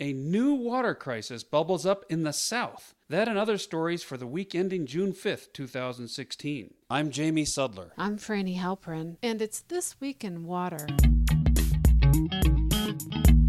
A new water crisis bubbles up in the South. That and other stories for the week ending June 5th, 2016. I'm Jamie Sudler. I'm Franny Halprin, and it's This Week in Water.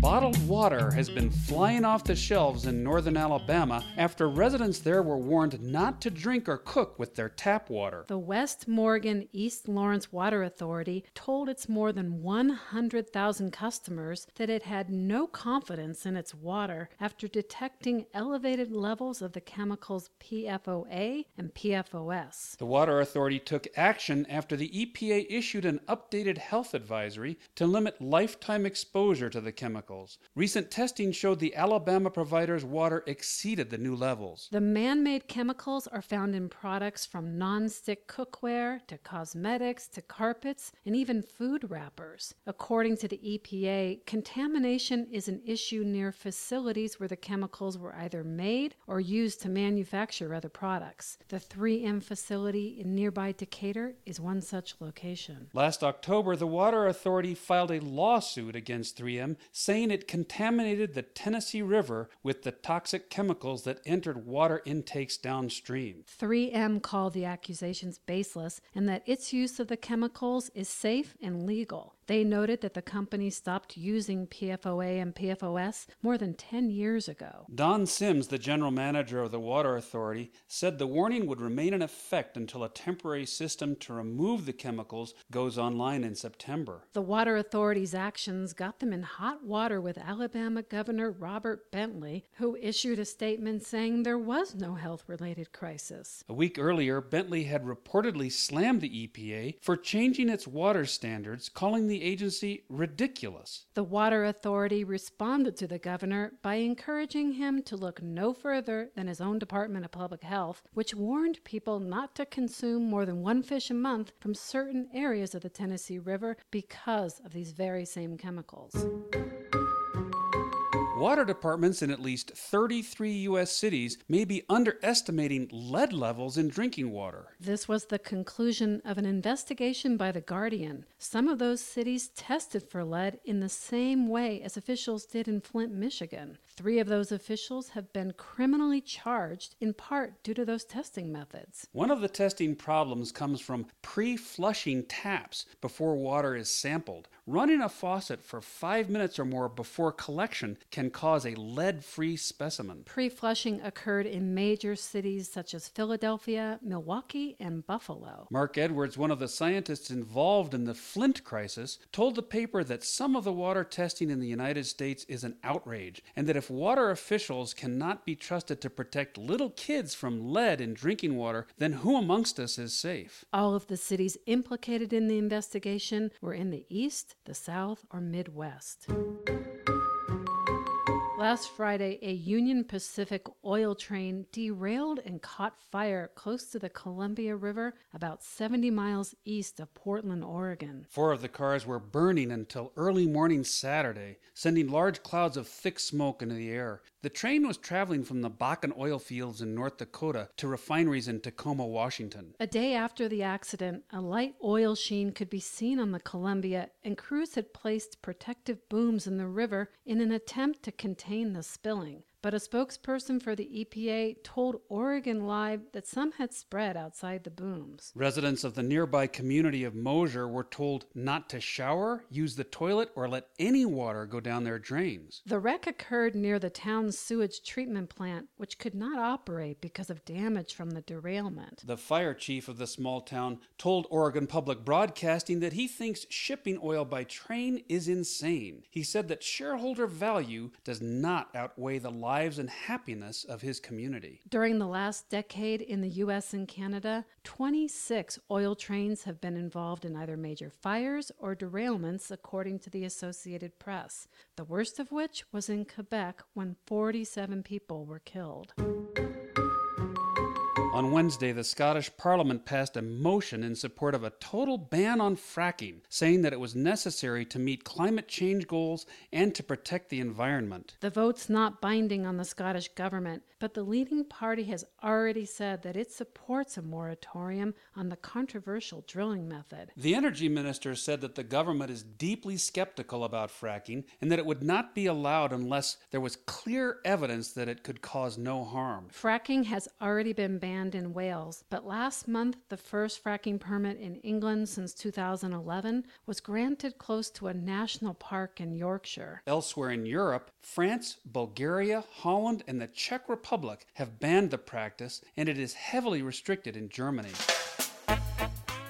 Bottled water has been flying off the shelves in northern Alabama after residents there were warned not to drink or cook with their tap water. The West Morgan East Lawrence Water Authority told its more than 100,000 customers that it had no confidence in its water after detecting elevated levels of the chemicals PFOA and PFOS. The Water Authority took action after the EPA issued an updated health advisory to limit lifetime exposure to the chemicals. Recent testing showed the Alabama provider's water exceeded the new levels. The man made chemicals are found in products from non-stick cookware to cosmetics to carpets and even food wrappers. According to the EPA, contamination is an issue near facilities where the chemicals were either made or used to manufacture other products. The 3M facility in nearby Decatur is one such location. Last October, the Water Authority filed a lawsuit against 3M saying it contaminated the Tennessee River with the toxic chemicals that entered water intakes downstream. 3M called the accusations baseless and that its use of the chemicals is safe and legal. They noted that the company stopped using PFOA and PFOS more than 10 years ago. Don Sims, the general manager of the Water Authority, said the warning would remain in effect until a temporary system to remove the chemicals goes online in September. The Water Authority's actions got them in hot water with Alabama Governor Robert Bentley, who issued a statement saying there was no health related crisis. A week earlier, Bentley had reportedly slammed the EPA for changing its water standards, calling the the agency ridiculous. The Water Authority responded to the governor by encouraging him to look no further than his own Department of Public Health, which warned people not to consume more than one fish a month from certain areas of the Tennessee River because of these very same chemicals. Water departments in at least 33 U.S. cities may be underestimating lead levels in drinking water. This was the conclusion of an investigation by The Guardian. Some of those cities tested for lead in the same way as officials did in Flint, Michigan. Three of those officials have been criminally charged, in part due to those testing methods. One of the testing problems comes from pre flushing taps before water is sampled. Running a faucet for five minutes or more before collection can cause a lead free specimen. Pre flushing occurred in major cities such as Philadelphia, Milwaukee, and Buffalo. Marc Edwards, one of the scientists involved in the Flint crisis, told the paper that some of the water testing in the United States is an outrage, and that if water officials cannot be trusted to protect little kids from lead in drinking water, then who amongst us is safe? All of the cities implicated in the investigation were in the East, the South, or Midwest. Last Friday, a Union Pacific oil train derailed and caught fire close to the Columbia River, about 70 miles east of Portland, Oregon. Four of the cars were burning until early morning Saturday, sending large clouds of thick smoke into the air. The train was traveling from the Bakken oil fields in North Dakota to refineries in Tacoma, Washington. A day after the accident, a light oil sheen could be seen on the Columbia, and crews had placed protective booms in the river in an attempt to contain the spilling but a spokesperson for the EPA told Oregon Live that some had spread outside the booms. Residents of the nearby community of Mosier were told not to shower, use the toilet, or let any water go down their drains. The wreck occurred near the town's sewage treatment plant, which could not operate because of damage from the derailment. The fire chief of the small town told Oregon Public Broadcasting that he thinks shipping oil by train is insane. He said that shareholder value does not outweigh the lives lives and happiness of his community. During the last decade in the U.S. and Canada, 26 oil trains have been involved in either major fires or derailments, according to the Associated Press, the worst of which was in Quebec when 47 people were killed. On Wednesday, the Scottish Parliament passed a motion in support of a total ban on fracking, saying that it was necessary to meet climate change goals and to protect the environment. The vote's not binding on the Scottish government, but the leading party has already said that it supports a moratorium on the controversial drilling method. The energy minister said that the government is deeply skeptical about fracking and that it would not be allowed unless there was clear evidence that it could cause no harm. Fracking has already been banned in Wales, but last month the first fracking permit in England since 2011 was granted close to a national park in Yorkshire. Elsewhere in Europe, France, Bulgaria, Holland, and the Czech Republic have banned the practice, and it is heavily restricted in Germany.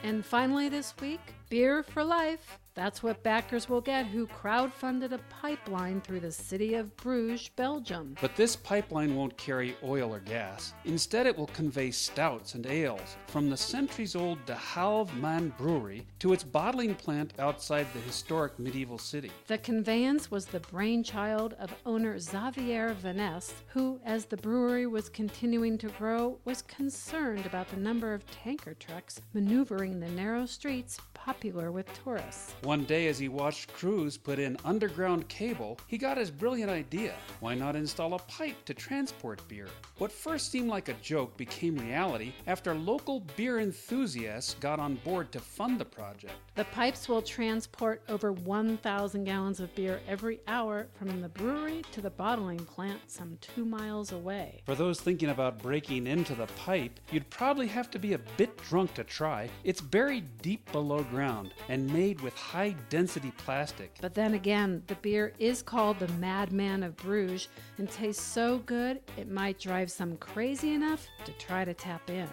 And finally, this week, beer for life. That's what backers will get who crowdfunded a pipeline through the city of Bruges, Belgium. But this pipeline won't carry oil or gas. Instead, it will convey stouts and ales from the centuries old De Halve Maan Brewery to its bottling plant outside the historic medieval city. The conveyance was the brainchild of owner Xavier Vanneste, who, as the brewery was continuing to grow, was concerned about the number of tanker trucks maneuvering the narrow streets popular with tourists. One day, as he watched crews put in underground cable, he got his brilliant idea. Why not install a pipe to transport beer? What first seemed like a joke became reality after local beer enthusiasts got on board to fund the project. The pipes will transport over 1,000 gallons of beer every hour from the brewery to the bottling plant some two miles away. For those thinking about breaking into the pipe, you'd probably have to be a bit drunk to try. It's buried deep below ground and made with high density plastic. But then again, the beer is called the Madman of Bruges and tastes so good it might drive some crazy enough to try to tap in.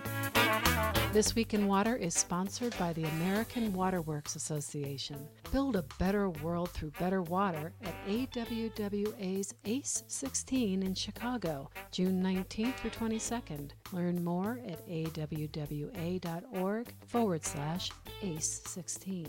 This Week in Water is sponsored by the American Waterworks Association. Build a better world through better water at AWWA's ACE 16 in Chicago, June 19th through 22nd. Learn more at awwa.org forward slash ACE 16.